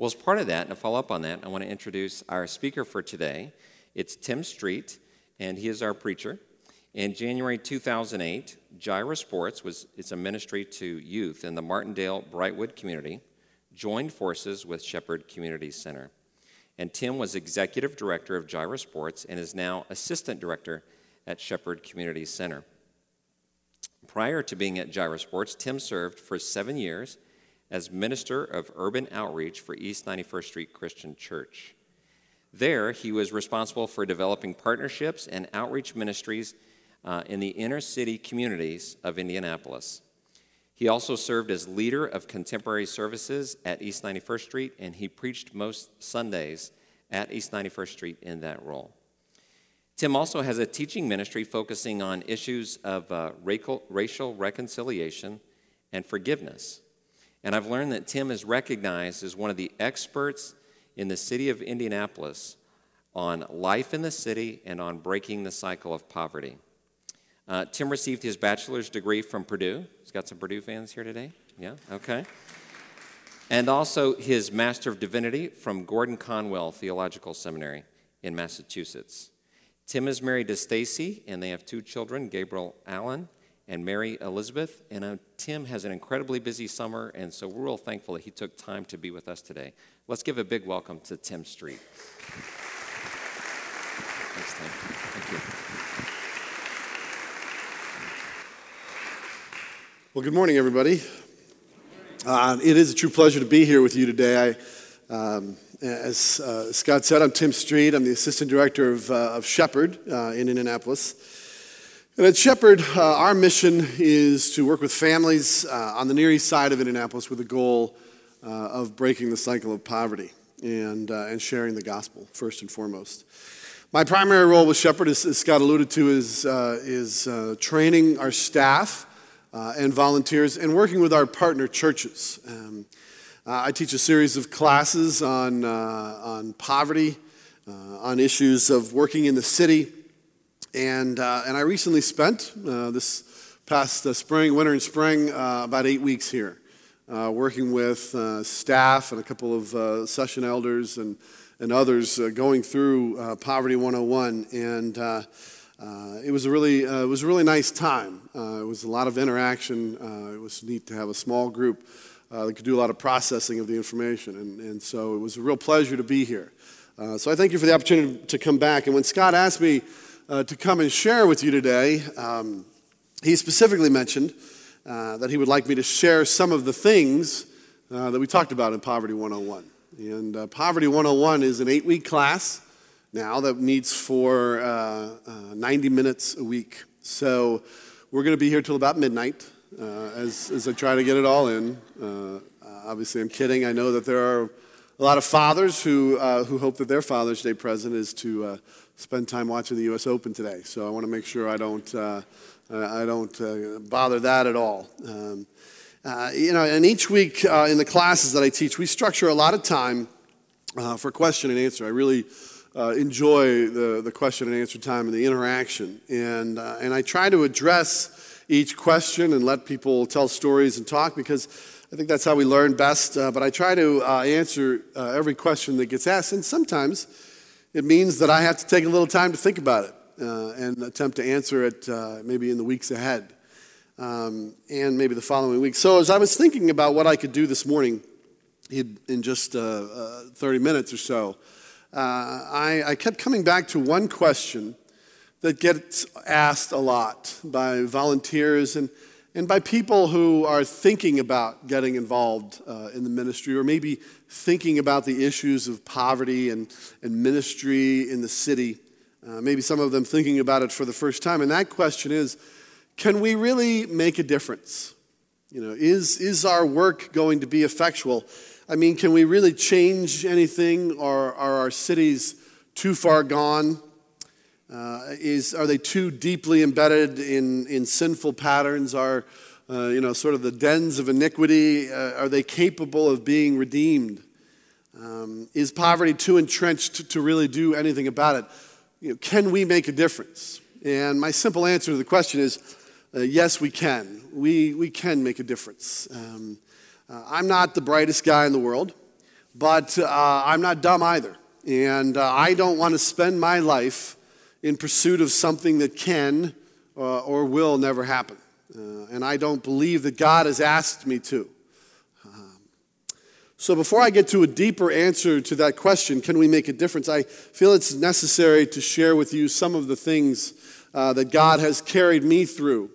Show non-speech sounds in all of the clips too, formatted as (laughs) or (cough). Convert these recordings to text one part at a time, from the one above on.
Well, as part of that, and to follow up on that, I want to introduce our speaker for today. It's Tim Streett, and he is our preacher. In January 2008, Jireh Sports was it's a ministry to youth in the Martindale Brightwood community, joined forces with Shepherd Community Center. And Tim was executive director of Jireh Sports and is now assistant director at Shepherd Community Center. Prior to being at Jireh Sports, Tim served for seven years as Minister of Urban Outreach for East 91st Street Christian Church. There, he was responsible for developing partnerships and outreach ministries uh, in the inner city communities of Indianapolis. He also served as leader of contemporary services at East 91st Street, and he preached most Sundays at East 91st Street in that role. Tim also has a teaching ministry focusing on issues of uh, racial reconciliation and forgiveness. And I've learned that Tim is recognized as one of the experts in the city of Indianapolis on life in the city and on breaking the cycle of poverty. Uh, Tim received his bachelor's degree from Purdue. He's got some Purdue fans here today? Yeah? Okay. And also his Master of Divinity from Gordon Conwell Theological Seminary in Massachusetts. Tim is married to Stacy, and they have two children, Gabriel Allen and Mary Elizabeth. And uh, Tim has an incredibly busy summer, and so we're real thankful that he took time to be with us today. Let's give a big welcome to Tim Streett. Thanks, Tim. Thank you. Well, good morning, everybody. Uh, it is a true pleasure to be here with you today. I, um, as uh, Scott said, I'm Tim Streett. I'm the assistant director of, uh, of Shepherd uh, in Indianapolis. And at Shepherd, uh, our mission is to work with families uh, on the Near East side of Indianapolis with the goal uh, of breaking the cycle of poverty and, uh, and sharing the gospel, first and foremost. My primary role with Shepherd, as, as Scott alluded to, is, uh, is uh, training our staff and volunteers and working with our partner churches. Um, I teach a series of classes on, on poverty, on issues of working in the city and, uh, and I recently spent uh, this past uh, spring, winter and spring, uh, about eight weeks here, uh, working with uh, staff and a couple of session elders and, and others going through Poverty 101. And it, was a really, it was a really nice time. it was a lot of interaction. it was neat to have a small group that could do a lot of processing of the information. And, and so it was a real pleasure to be here. so I thank you for the opportunity to come back. And when Scott asked me, uh, to come and share with you today. Um, he specifically mentioned uh, that he would like me to share some of the things uh, that we talked about in Poverty 101. And uh, Poverty 101 is an eight week class now that meets for uh, uh, 90 minutes a week. So we're going to be here till about midnight as, as I try to get it all in. obviously, I'm kidding. I know that there are a lot of fathers who, who hope that their Father's Day present is to spend time watching the U.S. Open today, so I want to make sure I don't, uh, I don't uh, bother that at all. Um, uh, you know, and each week uh, in the classes that I teach, we structure a lot of time uh, for question and answer. I really uh, enjoy the, the question and answer time and the interaction, and and I try to address each question and let people tell stories and talk because. I think that's how we learn best, but I try to answer every question that gets asked, and sometimes it means that I have to take a little time to think about it uh, and attempt to answer it uh, maybe in the weeks ahead um, and maybe the following week. So, as I was thinking about what I could do this morning in just uh, uh 30 minutes or so, uh, I, I kept coming back to one question that gets asked a lot by volunteers and and by people who are thinking about getting involved uh, in the ministry or maybe thinking about the issues of poverty and, and ministry in the city. Uh, maybe some of them thinking about it for the first time. And that question is can we really make a difference? You know, is, is our work going to be effectual? I mean, can we really change anything, or are our cities too far gone? Uh, is, are they too deeply embedded in, in sinful patterns? Are, uh, you know, sort of the dens of iniquity, uh, are they capable of being redeemed? Um, is poverty too entrenched to, really do anything about it? You know, can we make a difference? And my simple answer to the question is uh, yes, we can. We, we can make a difference. Um, uh, I'm not the brightest guy in the world. but uh, I'm not dumb either. And uh, I don't want to spend my life in pursuit of something that can uh, or will never happen. Uh, and I don't believe that God has asked me to. Um, so, before I get to a deeper answer to that question, can we make a difference? I feel it's necessary to share with you some of the things uh, that God has carried me through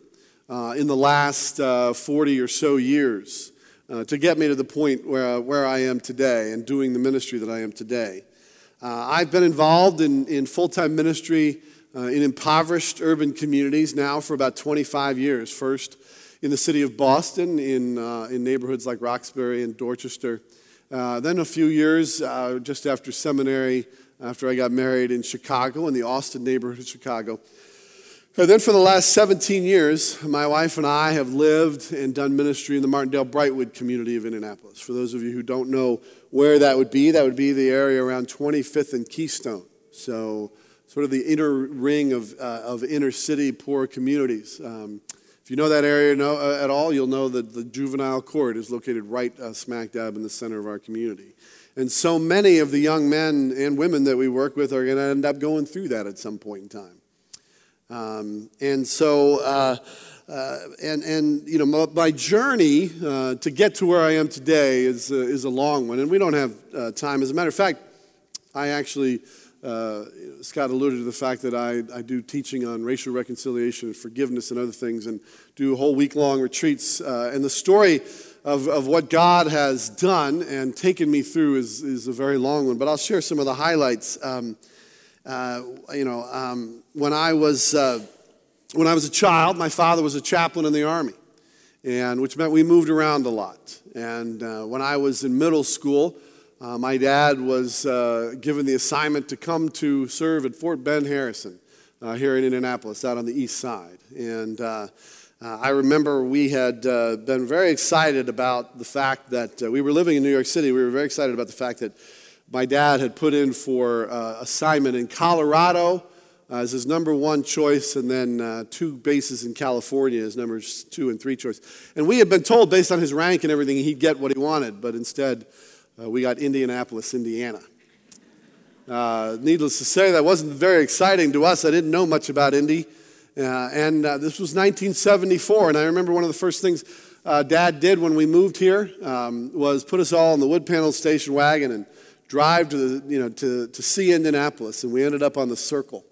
uh, in the last uh, 40 or so years uh, to get me to the point where, where I am today and doing the ministry that I am today. Uh, I've been involved in, in full time ministry uh, in impoverished urban communities now for about 25 years. First in the city of Boston, in, uh, in neighborhoods like Roxbury and Dorchester. Uh, then a few years uh, just after seminary, after I got married in Chicago, in the Austin neighborhood of Chicago. Then for the last 17 years, my wife and I have lived and done ministry in the Martindale Brightwood community of Indianapolis. For those of you who don't know where that would be, that would be the area around 25th and Keystone. So, sort of the inner ring of, uh, of inner city poor communities. Um, if you know that area know, uh, at all, you'll know that the juvenile court is located right uh, smack dab in the center of our community. And so many of the young men and women that we work with are going to end up going through that at some point in time. Um, and so, uh, uh, and, and, you know, my, my journey uh, to get to where I am today is, uh, is a long one, and we don't have uh, time. As a matter of fact, I actually, uh, Scott alluded to the fact that I, I do teaching on racial reconciliation and forgiveness and other things, and do whole week long retreats. and the story of, of what God has done and taken me through is, is a very long one, but I'll share some of the highlights. Um, uh, you know, um, when I was uh, when I was a child, my father was a chaplain in the army, and which meant we moved around a lot. And uh, when I was in middle school, uh, my dad was uh, given the assignment to come to serve at Fort Ben Harrison uh, here in Indianapolis, out on the east side. And I remember we had been very excited about the fact that we were living in New York City. We were very excited about the fact that my dad had put in for uh, assignment in Colorado uh, as his number one choice, and then uh, two bases in California as numbers two and three choice. And we had been told, based on his rank and everything, he'd get what he wanted, but instead, uh, we got Indianapolis, Indiana. Uh, needless to say, that wasn't very exciting to us. I didn't know much about Indy. Uh, and this was 1974, and I remember one of the first things Dad did when we moved here um, was put us all in the wood panel station wagon and drive to, the, you know, to, to see Indianapolis, and we ended up on the Circle.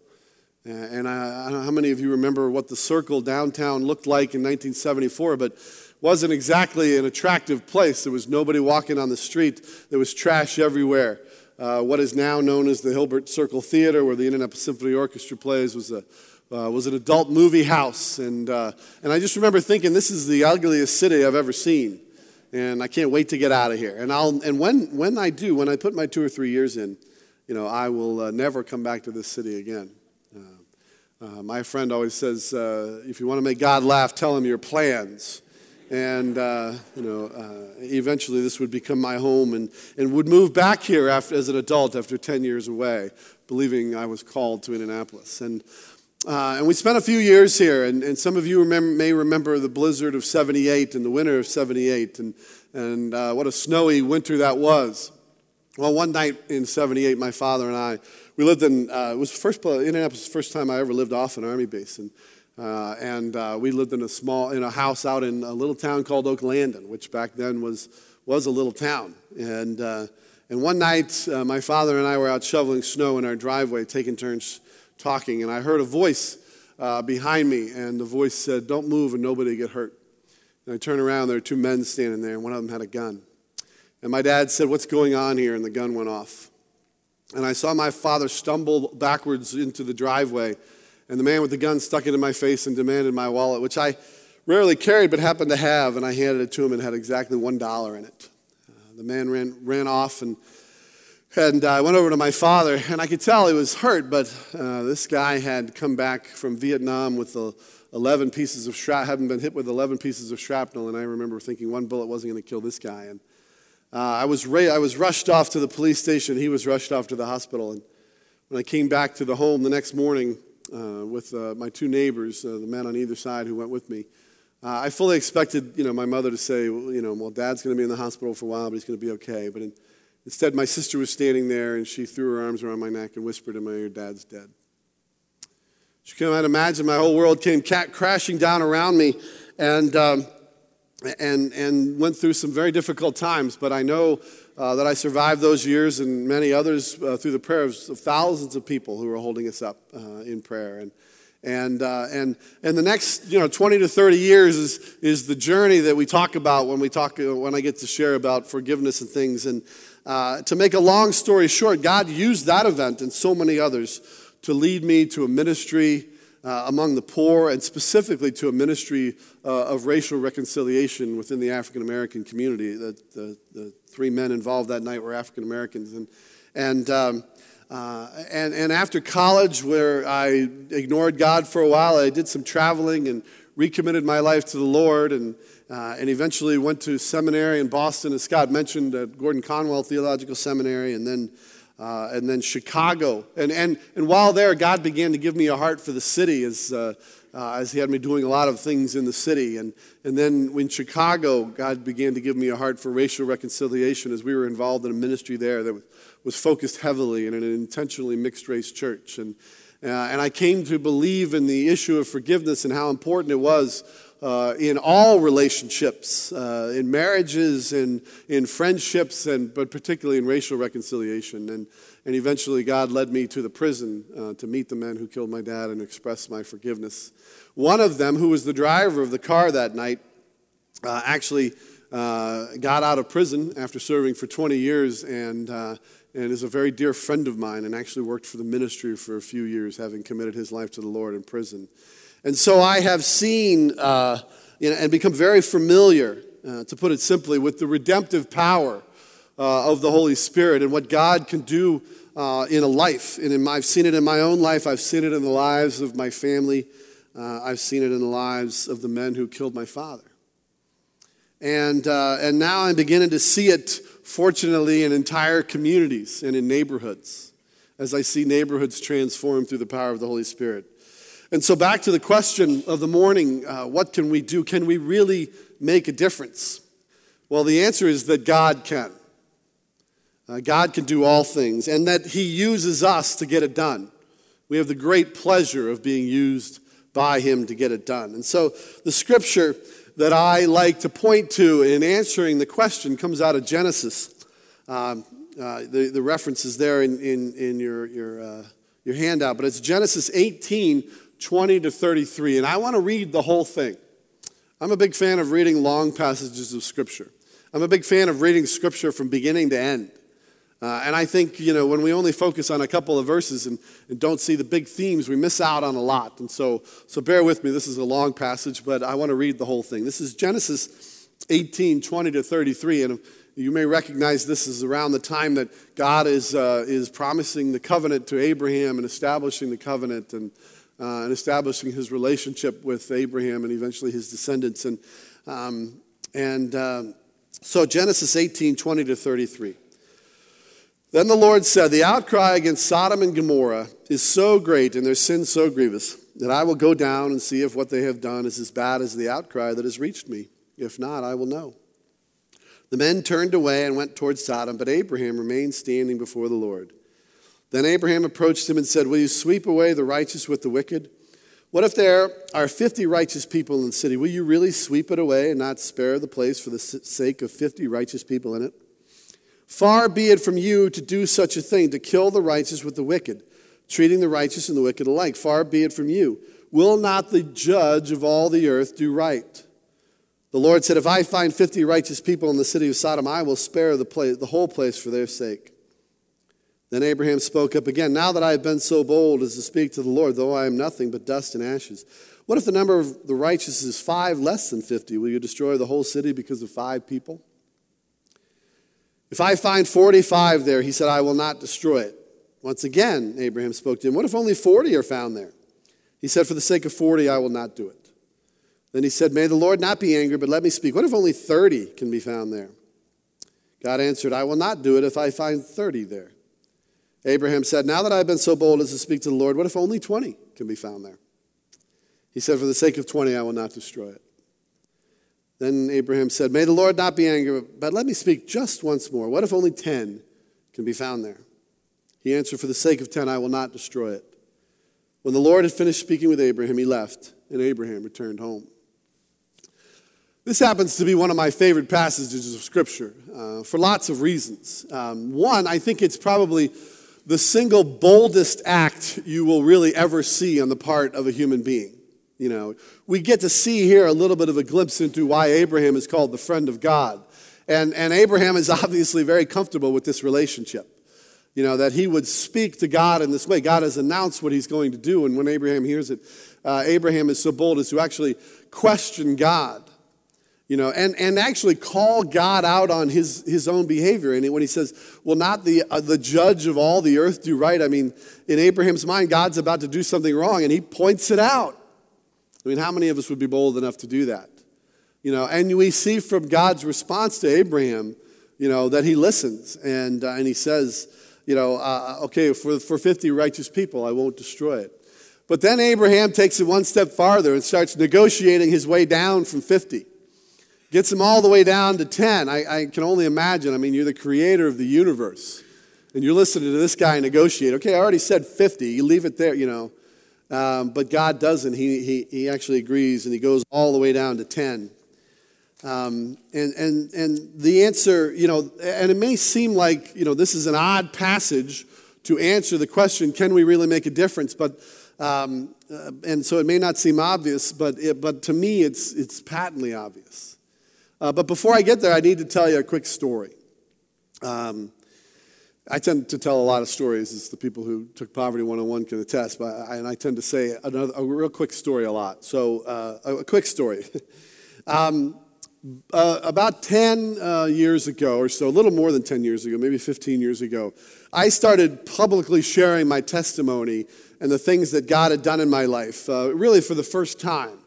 And I, I don't know how many of you remember what the Circle downtown looked like in 1974, but wasn't exactly an attractive place. There was nobody walking on the street. There was trash everywhere. Uh, what is now known as the Hilbert Circle Theater, where the Indianapolis Symphony Orchestra plays, was a uh, was an adult movie house, and uh, and I just remember thinking, this is the ugliest city I've ever seen and I can't wait to get out of here. And I'll and when when I do, when I put my two or three years in, you know, I will uh, never come back to this city again. Uh, uh, my friend always says, uh, if you want to make God laugh, tell him your plans. And uh, you know, uh, eventually this would become my home, and and would move back here after, as an adult after ten years away, believing I was called to Indianapolis. And uh, and we spent a few years here, and, and some of you remember, may remember the blizzard of 78 and the winter of 78, and, and uh, what a snowy winter that was. Well, one night in 78, my father and I, we lived in, uh, it was first, Indianapolis, the first time I ever lived off an army base. And, uh, and uh, we lived in a small, in a house out in a little town called Oaklandon, which back then was, was a little town. And, uh, and one night, my father and I were out shoveling snow in our driveway, taking turns talking, and I heard a voice uh, behind me, and the voice said, Don't move and nobody get hurt. And I turned around, there were two men standing there, and one of them had a gun. And my dad said, What's going on here? And the gun went off. And I saw my father stumble backwards into the driveway, and the man with the gun stuck it in my face and demanded my wallet, which I rarely carried but happened to have, and I handed it to him and had exactly one dollar in it. Uh, the man ran, ran off and and I went over to my father, and I could tell he was hurt, but uh, this guy had come back from Vietnam with the 11 pieces of shrapnel, hadn't been hit with 11 pieces of shrapnel, and I remember thinking one bullet wasn't going to kill this guy. And uh, I, was ra- I was rushed off to the police station, he was rushed off to the hospital. And when I came back to the home the next morning uh, with uh, my two neighbors, uh, the men on either side who went with me, uh, I fully expected, you know, my mother to say, you know, well, Dad's going to be in the hospital for a while, but he's going to be okay. But in, Instead, my sister was standing there and she threw her arms around my neck and whispered in my ear, Dad's dead. You can imagine my whole world came crashing down around me and, um, and, and went through some very difficult times. But I know uh, that I survived those years and many others uh, through the prayers of thousands of people who were holding us up uh, in prayer. And, and, uh, and, and the next you know, 20 to 30 years is, is the journey that we talk about when, we talk, uh, when I get to share about forgiveness and things. And uh, to make a long story short, God used that event and so many others to lead me to a ministry uh, among the poor and specifically to a ministry uh, of racial reconciliation within the African American community. The, the, the, three men involved that night were African Americans. And, and, um, uh, and, and after college, where I ignored God for a while, I did some traveling and recommitted my life to the Lord and, uh, and eventually went to seminary in Boston, as Scott mentioned, at Gordon Conwell Theological Seminary, and then uh, and then Chicago. And, and, and while there, God began to give me a heart for the city as, uh, uh, as He had me doing a lot of things in the city. And, and then in Chicago, God began to give me a heart for racial reconciliation as we were involved in a ministry there that was focused heavily in an intentionally mixed race church. And, uh, and I came to believe in the issue of forgiveness and how important it was uh, in all relationships, uh, in marriages and in friendships, and but particularly in racial reconciliation. And, and eventually, God led me to the prison uh, to meet the men who killed my dad and express my forgiveness. One of them, who was the driver of the car that night, uh, actually uh, got out of prison after serving for 20 years and and is a very dear friend of mine and actually worked for the ministry for a few years, having committed his life to the Lord in prison. And so I have seen uh, you know, and become very familiar, uh, to put it simply, with the redemptive power uh, of the Holy Spirit and what God can do uh, in a life. And in my, I've seen it in my own life, I've seen it in the lives of my family, uh, I've seen it in the lives of the men who killed my father. And, uh, and now I'm beginning to see it, fortunately, in entire communities and in neighborhoods as I see neighborhoods transformed through the power of the Holy Spirit. And so, back to the question of the morning uh, what can we do? Can we really make a difference? Well, the answer is that God can. Uh, God can do all things, and that He uses us to get it done. We have the great pleasure of being used by Him to get it done. And so, the scripture that I like to point to in answering the question comes out of Genesis. Um, uh, the, the reference is there in, in, in your, your, uh, your handout, but it's Genesis 18 20 to 33. And I want to read the whole thing. I'm a big fan of reading long passages of Scripture. I'm a big fan of reading Scripture from beginning to end. Uh, and I think, you know, when we only focus on a couple of verses and, and, don't see the big themes, we miss out on a lot. And so, so bear with me. This is a long passage, but I want to read the whole thing. This is Genesis 18, 20 to 33. And you may recognize this is around the time that God is, uh, is promising the covenant to Abraham and establishing the covenant. And, uh, and establishing his relationship with Abraham and eventually his descendants. And, um, and uh, so Genesis 18 20 to 33. Then the Lord said, The outcry against Sodom and Gomorrah is so great and their sin so grievous that I will go down and see if what they have done is as bad as the outcry that has reached me. If not, I will know. The men turned away and went toward Sodom, but Abraham remained standing before the Lord. Then Abraham approached him and said, Will you sweep away the righteous with the wicked? What if there are 50 righteous people in the city? Will you really sweep it away and not spare the place for the sake of 50 righteous people in it? Far be it from you to do such a thing, to kill the righteous with the wicked, treating the righteous and the wicked alike. Far be it from you. Will not the judge of all the earth do right? The Lord said, If I find 50 righteous people in the city of Sodom, I will spare the, place, the whole place for their sake. Then Abraham spoke up again. Now that I have been so bold as to speak to the Lord, though I am nothing but dust and ashes, what if the number of the righteous is five less than 50? Will you destroy the whole city because of five people? If I find 45 there, he said, I will not destroy it. Once again, Abraham spoke to him, What if only 40 are found there? He said, For the sake of 40, I will not do it. Then he said, May the Lord not be angry, but let me speak. What if only 30 can be found there? God answered, I will not do it if I find 30 there. Abraham said, Now that I've been so bold as to speak to the Lord, what if only 20 can be found there? He said, For the sake of 20, I will not destroy it. Then Abraham said, May the Lord not be angry, but let me speak just once more. What if only 10 can be found there. He answered, For the sake of ten, I will not destroy it. When the Lord had finished speaking with Abraham, he left, and Abraham returned home. This happens to be one of my favorite passages of Scripture uh, for lots of reasons. Um, one, I think it's probably the single boldest act you will really ever see on the part of a human being. You know, we get to see here a little bit of a glimpse into why Abraham is called the friend of God. And, and Abraham is (laughs) obviously very comfortable with this relationship. You know, that he would speak to God in this way. God has announced what he's going to do. And when Abraham hears it, uh, Abraham is so bold as to actually question God you know, and, and actually call God out on his, his own behavior. And when he says, Will not the, uh, the judge of all the earth do right? I mean, in Abraham's mind, God's about to do something wrong, and he points it out. I mean, how many of us would be bold enough to do that? You know, and we see from God's response to Abraham, you know, that he listens and, uh, and he says, you know, uh, okay, for, for 50 righteous people, I won't destroy it. But then Abraham takes it one step farther and starts negotiating his way down from 50 gets him all the way down to 10. I, I, can only imagine. I mean, you're the creator of the universe, and you're listening to this guy negotiate. Okay, I already said 50. You leave it there, you know. Um, but God doesn't. He, he, he actually agrees, and he goes all the way down to 10. Um, and, and, and the answer, you know, and it may seem like, you know, this is an odd passage to answer the question, can we really make a difference? But, um, uh, and so it may not seem obvious, but, it, but to me, it's, it's patently obvious. Uh, but before I get there, I need to tell you a quick story. Um, I tend to tell a lot of stories, as the people who took Poverty 101 can attest, but I, and I tend to say another, a real quick story a lot. So, uh, a, quick story. (laughs) um, uh, about 10 uh, years ago, or so, a little more than 10 years ago, maybe 15 years ago, I started publicly sharing my testimony and the things that God had done in my life, uh, really for the first time.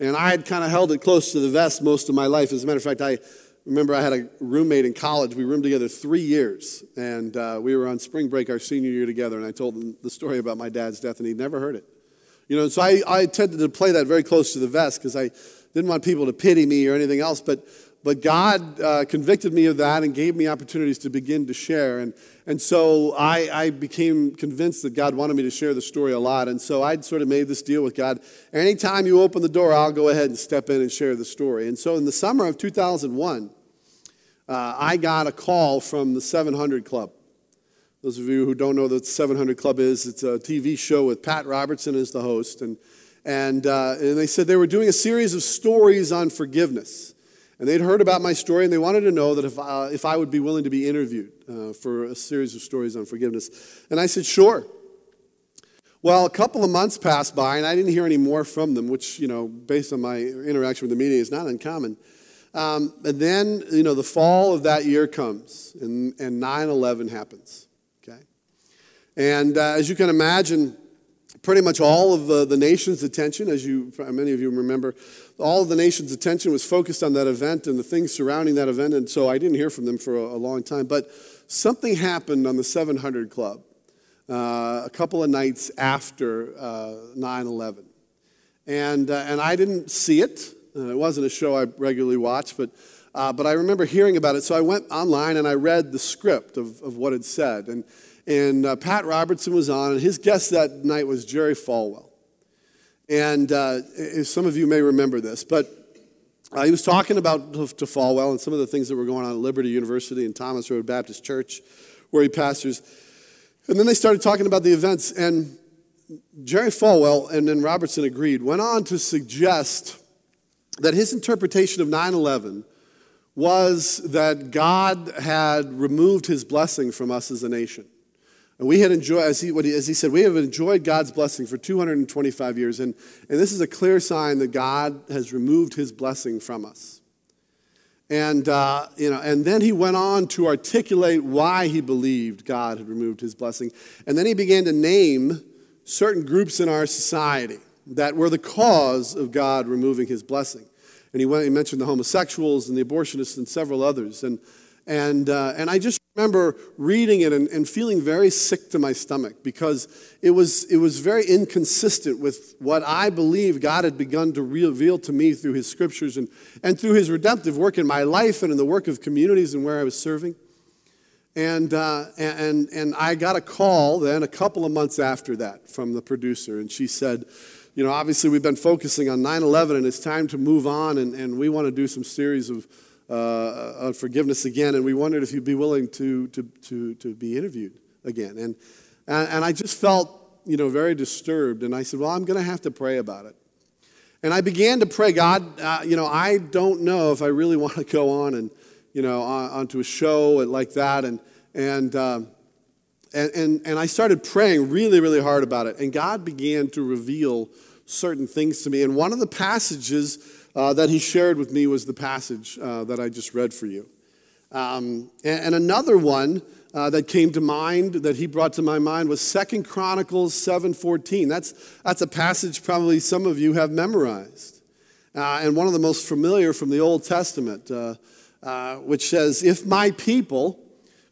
And I had kind of held it close to the vest most of my life. As a matter of fact, I remember I had a roommate in college. We roomed together three years. And uh, we were on spring break our senior year together. And I told him the story about my dad's death, and he'd never heard it. You know, so I, I tended to play that very close to the vest because I didn't want people to pity me or anything else. But but God uh, convicted me of that and gave me opportunities to begin to share. And, and so I, I became convinced that God wanted me to share the story a lot. And so I'd sort of made this deal with God. Anytime you open the door, I'll go ahead and step in and share the story. And so in the summer of 2001, uh, I got a call from the 700 Club. Those of you who don't know what the 700 Club is, it's a TV show with Pat Robertson as the host. And, and, uh, and they said they were doing a series of stories on forgiveness. And they'd heard about my story and they wanted to know that if, uh, if I would be willing to be interviewed uh, for a series of stories on forgiveness. And I said, sure. Well, a couple of months passed by and I didn't hear any more from them, which, you know, based on my interaction with the media is not uncommon. Um, and then, you know, the fall of that year comes and, and 9-11 happens, okay? And uh, as you can imagine, pretty much all of the, the nation's attention, as you, many of you remember, all of the nation's attention was focused on that event and the things surrounding that event. And so I didn't hear from them for a, a long time. But something happened on the 700 Club uh, a couple of nights after uh, 9 11. And, uh, and I didn't see it. Uh, it wasn't a show I regularly watched, but, uh, but I remember hearing about it. So I went online and I read the script of, of what it said. And, and uh, Pat Robertson was on, and his guest that night was Jerry Falwell. And uh, some of you may remember this, but uh, he was talking about to Falwell and some of the things that were going on at Liberty University and Thomas Road Baptist Church, where he pastors. And then they started talking about the events, and Jerry Falwell and then Robertson agreed, went on to suggest that his interpretation of 9 11 was that God had removed his blessing from us as a nation. And we had enjoyed, as he, as he said, we have enjoyed God's blessing for 225 years. And, and this is a clear sign that God has removed his blessing from us. And, uh, you know, and then he went on to articulate why he believed God had removed his blessing. And then he began to name certain groups in our society that were the cause of God removing his blessing. And he, went, he mentioned the homosexuals and the abortionists and several others. And, and, uh, and I just remember reading it and, and, feeling very sick to my stomach because it was, it was very inconsistent with what I believe God had begun to reveal to me through His scriptures and, and through His redemptive work in my life and in the work of communities and where I was serving. And, uh, and, and I got a call then a couple of months after that from the producer, and she said, You know, obviously we've been focusing on 9 11, and it's time to move on, and, and we want to do some series of uh, forgiveness again, and we wondered if you'd be willing to, to, to, to be interviewed again. And, and, and I just felt, you know, very disturbed, and I said, Well, I'm going to have to pray about it. And I began to pray, God, uh, you know, I don't know if I really (laughs) want to go on and, you know, on, onto a show like that. And, and, um, and, and, and I started praying really, really hard about it. And God began to reveal certain things to me. And one of the passages uh, that He shared with me was the passage uh, that I just read for you. Um, and, and, another one uh, that came to mind, that He brought to my mind, was Second Chronicles 7.14. That's, that's a passage probably some of you have memorized. Uh, and one of the most familiar from the Old Testament. Uh, uh, which says, If my people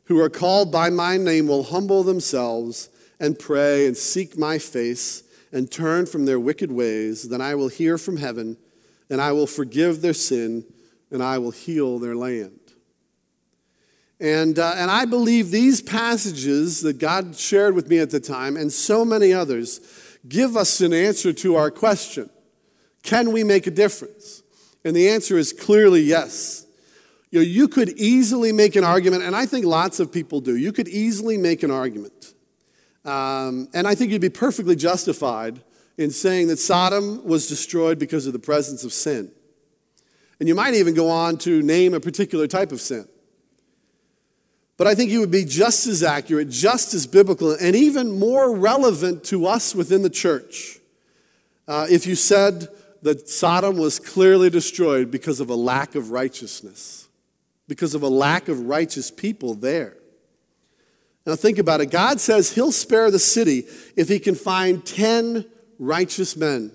who are called by my name will humble themselves and pray and seek my face and turn from their wicked ways, then I will hear from heaven and I will forgive their sin and I will heal their land. And, uh, and I believe these passages that God shared with me at the time and so many others give us an answer to our question Can we make a difference? And the answer is clearly yes. You know, you could easily make an argument, and I think lots of people do. You could easily make an argument. Um, and I think you'd be perfectly justified in saying that Sodom was destroyed because of the presence of sin. And you might even go on to name a particular type of sin. But I think you would be just as accurate, just as biblical, and even more relevant to us within the church uh, if you said that Sodom was clearly destroyed because of a lack of righteousness because of a lack of righteous people there. Now, think about it. God says he'll spare the city if he can find 10 righteous men.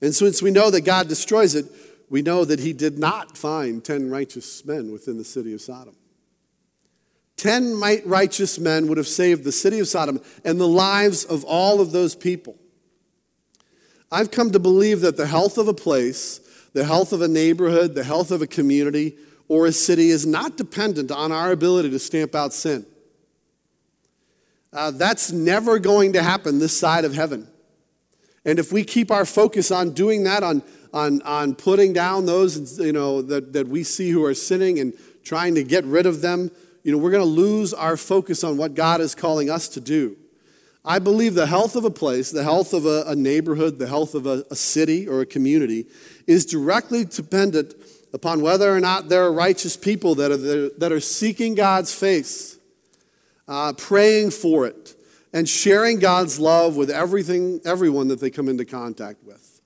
And since we know that God destroys it, we know that he did not find 10 righteous men within the city of Sodom. 10 righteous men would have saved the city of Sodom and the lives of all of those people. I've come to believe that the health of a place, the health of a neighborhood, the health of a community or a city is not dependent on our ability to stamp out sin. Uh, that's never going to happen this side of heaven. And if we keep our focus on doing that, on, on, on putting down those you know, that, that we see who are sinning and trying to get rid of them, you know, we're going to lose our focus on what God is calling us to do. I believe the health of a place, the health of a, a neighborhood, the health of a, a city or a community is directly dependent upon whether or not there are righteous people that are, that are seeking God's face, uh, praying for it, and sharing God's love with everything, everyone that they come into contact with.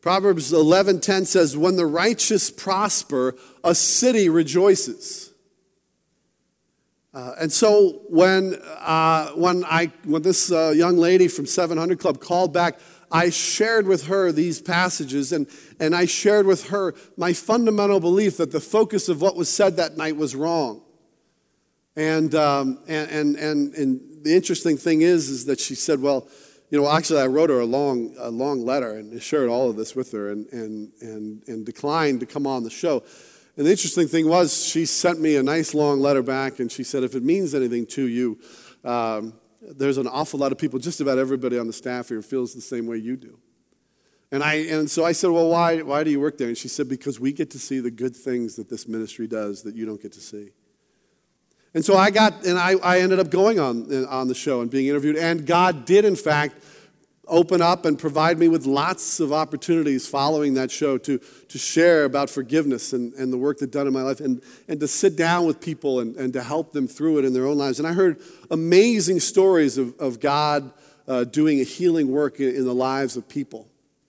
Proverbs 11:10 says, "When the righteous prosper, a city rejoices." Uh, and so when, uh, when, I, when this uh, young lady from 700 Club called back, I shared with her these passages and, and I shared with her my fundamental belief that the focus of what was said that night was wrong. And, um, and, and, and, and, the interesting thing is, is that she said, well, you know, actually I wrote her a long, a long letter and shared all of this with her and, and, and, and declined to come on the show. And the interesting thing was she sent me a nice long letter back and she said, if it means anything to you, um, there's an awful lot of people, just about everybody on the staff here feels the same way you do. And, I, and so I said, Well, why, why do you work there? And she said, Because we get to see the good things that this ministry does that you don't get to see. And so I got, and I, I ended up going on, on the show and being interviewed. And God did, in fact, open up and provide me with lots of opportunities following that show to, to share about forgiveness and, and the work that's done in my life and, and to sit down with people and, and to help them through it in their own lives. And I heard amazing stories of, of God uh, doing a healing work in, in, the lives of people.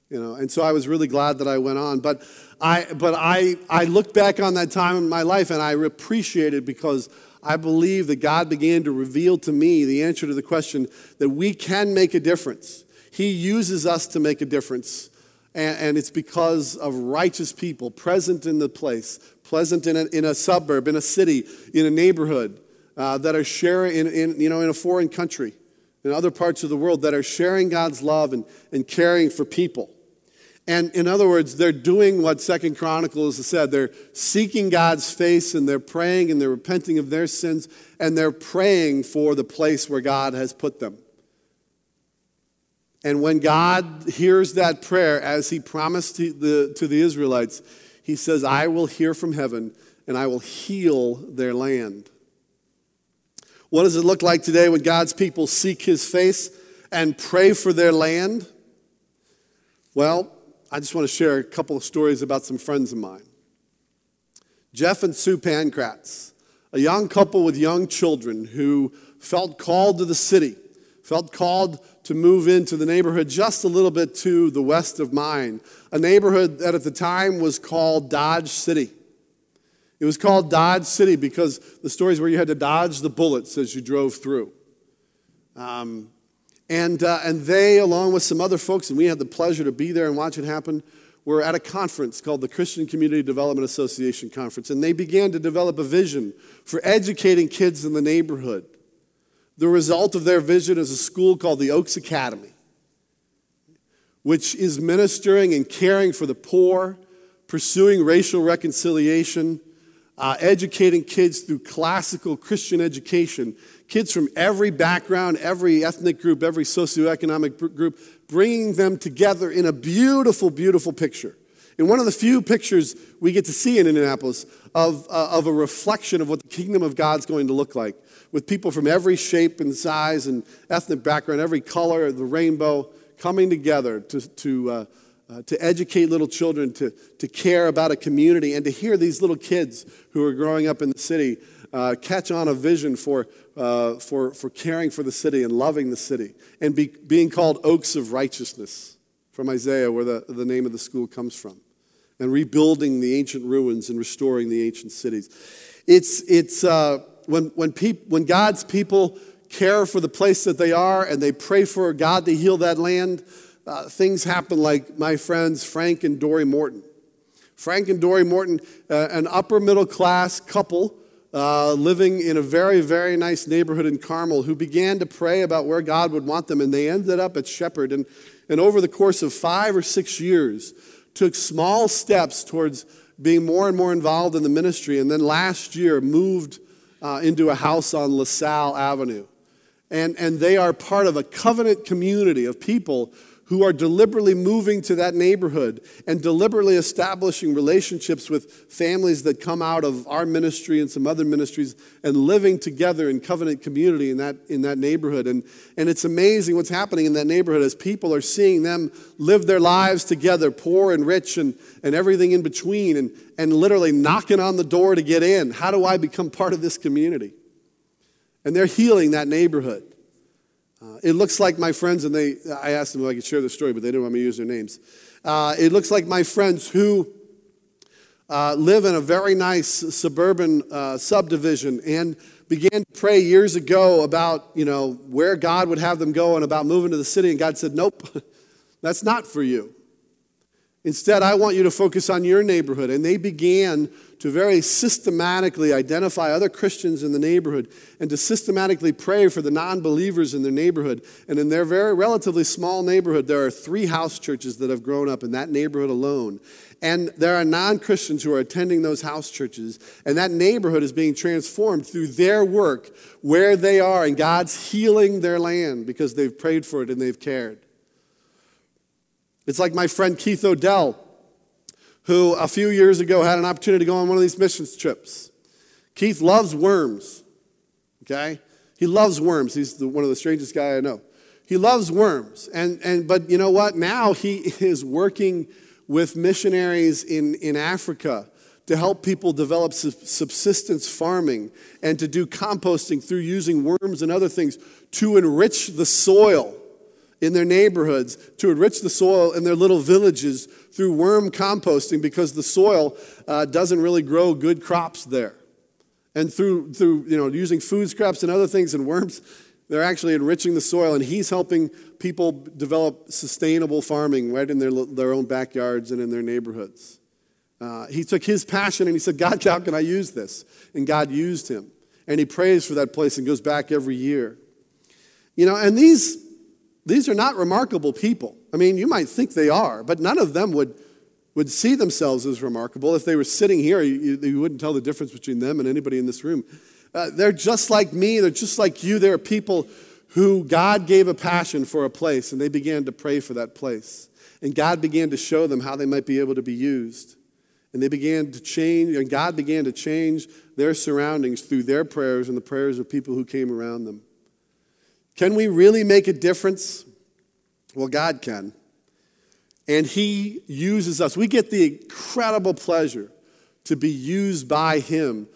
You know, and so I was really glad that I went on. But I, but I, I look back on that time in my life and I appreciate it because I believe that God began to reveal to me the answer to the question that we can make a difference he uses us to make a difference. And, and it's because of righteous people present in the place, present in a, in a suburb, in a city, in a neighborhood uh, that are sharing, in, in, you know, in a foreign country, in other parts of the world that are sharing God's love and, and caring for people. And in other words, they're doing what Second Chronicles said. They're seeking God's face and they're praying and they're repenting of their sins and they're praying for the place where God has put them. And when God hears that prayer, as he promised to the, to the Israelites, he says, I will hear from heaven and I will heal their land. What does it look like today when God's people seek his face and pray for their land? Well, I just want to share a couple of stories about some friends of mine. Jeff and Sue Pankratz, a young couple with young children who felt called to the city, felt called to move into the neighborhood just a little bit to the west of mine, a neighborhood that at the time was called Dodge City. It was called Dodge City because the stories where you had to dodge the bullets as you drove through. Um, and, uh, and they, along with some other folks, and we had the pleasure to be there and watch it happen, were at a conference called the Christian Community Development Association Conference. And they began to develop a vision for educating kids in the neighborhood. The result of their vision is a school called the Oaks Academy, which is ministering and caring for the poor, pursuing racial reconciliation, uh, educating kids through classical Christian education, kids from every background, every ethnic group, every socioeconomic group, bringing them together in a beautiful, beautiful picture. In one of the few pictures we get to see in Indianapolis of, uh, of a reflection of what the kingdom of God's going to look like, with people from every shape and size and ethnic background, every color of the rainbow coming together to, to uh, uh, to educate little children, to, to care about a community, and to hear these little kids who are growing up in the city uh, catch on a vision for, uh, for, for caring for the city and loving the city, and be, being called oaks of righteousness from Isaiah, where the, the name of the school comes from, and rebuilding the ancient ruins and restoring the ancient cities. It's, it's uh, when, when, peop, when God's people care for the place that they are and they pray for God to heal that land uh, things happen like my friends Frank and Dory Morton. Frank and Dory Morton, uh, an upper middle class couple uh, living in a very, very nice neighborhood in Carmel, who began to pray about where God would want them, and they ended up at Shepherd. And, and over the course of five or six years, took small steps towards being more and more involved in the ministry, and then last year moved uh, into a house on LaSalle Avenue. And, and they are part of a covenant community of people who are deliberately moving to that neighborhood and deliberately establishing relationships with families that come out of our ministry and some other ministries and living together in covenant community in that, in that neighborhood. And, and it's amazing what's happening in that neighborhood as people are seeing them live their lives together, poor and rich and, and everything in between, and, and literally knocking on the door to get in. How do I become part of this community? And they're healing that neighborhood. Uh, it looks like my friends, and they, I asked them if I could share the story, but they didn't want me to use their names. Uh, it looks like my friends who uh, live in a very nice suburban uh, subdivision and began to pray years ago about, you know, where God would have them go and about moving to the city. And God said, nope, (laughs) that's not for you. Instead, I want you to focus on your neighborhood. And they began to very systematically identify other Christians in the neighborhood and to systematically pray for the non believers in their neighborhood. And in their very relatively small neighborhood, there are three house churches that have grown up in that neighborhood alone. And there are non Christians who are attending those house churches. And that neighborhood is being transformed through their work where they are. And God's healing their land because they've prayed for it and they've cared. It's like my friend Keith Odell, who a few years ago had an opportunity to go on one of these missions trips. Keith loves worms, okay? He loves worms. He's the, one of the strangest guy I know. He loves worms. And, and, but you know what? Now he (laughs) is working with missionaries in, in Africa to help people develop subsistence farming and to do composting through using worms and other things to enrich the soil in their neighborhoods to enrich the soil in their little villages through worm composting because the soil uh, doesn't really grow good crops there. And through, through you know, using food scraps and other things and worms, they're actually enriching the soil. And he's helping people develop sustainable farming right in their, their own backyards and in their neighborhoods. Uh, he took his passion and he said, God, how can I use this? And God used him. And he prays for that place and goes back every year. You know, and these these are not remarkable people. I mean, you might think they are, but none of them would, would see themselves as remarkable. If they were sitting here, you, you wouldn't tell the difference between them and anybody in this room. Uh, they're just like me, they're just like you. They're people who God gave a passion for a place, and they began to pray for that place. And God began to show them how they might be able to be used. And they began to change, and God began to change their surroundings through their prayers and the prayers of people who came around them. Can we really make a difference? Well, God can. And He uses us. We get the incredible pleasure to be used by Him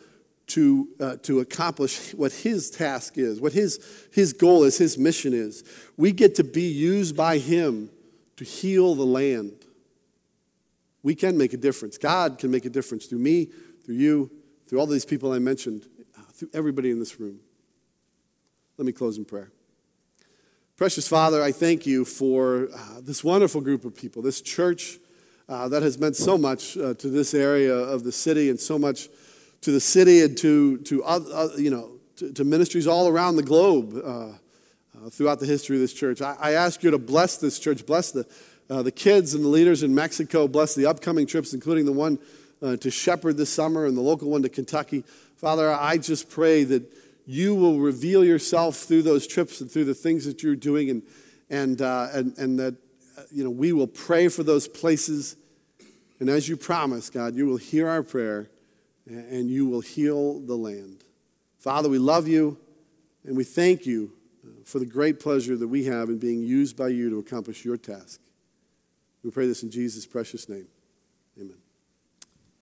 to, uh, to accomplish what His task is, what his, his goal is, His mission is. We get to be used by Him to heal the land. We can make a difference. God can make a difference through me, through you, through all these people I mentioned, uh, through everybody in this room. Let me close in prayer. Precious Father, I thank you for uh, this wonderful group of people, this church uh, that has meant so much uh, to this area of the city and so much to the city and to, to uh, you know, to, to, ministries all around the globe uh, uh, throughout the history of this church. I, I, ask you to bless this church, bless the, the kids and the leaders in Mexico, bless the upcoming trips, including the one to Shepherd this summer and the local one to Kentucky. Father, I just pray that you will reveal yourself through those trips and through the things that you're doing, and, and, uh, and, and that uh, you know, we will pray for those places. And as you promise, God, you will hear our prayer and you will heal the land. Father, we love you and we thank you uh, for the great pleasure that we have in being used by you to accomplish your task. We pray this in Jesus' precious name. Amen.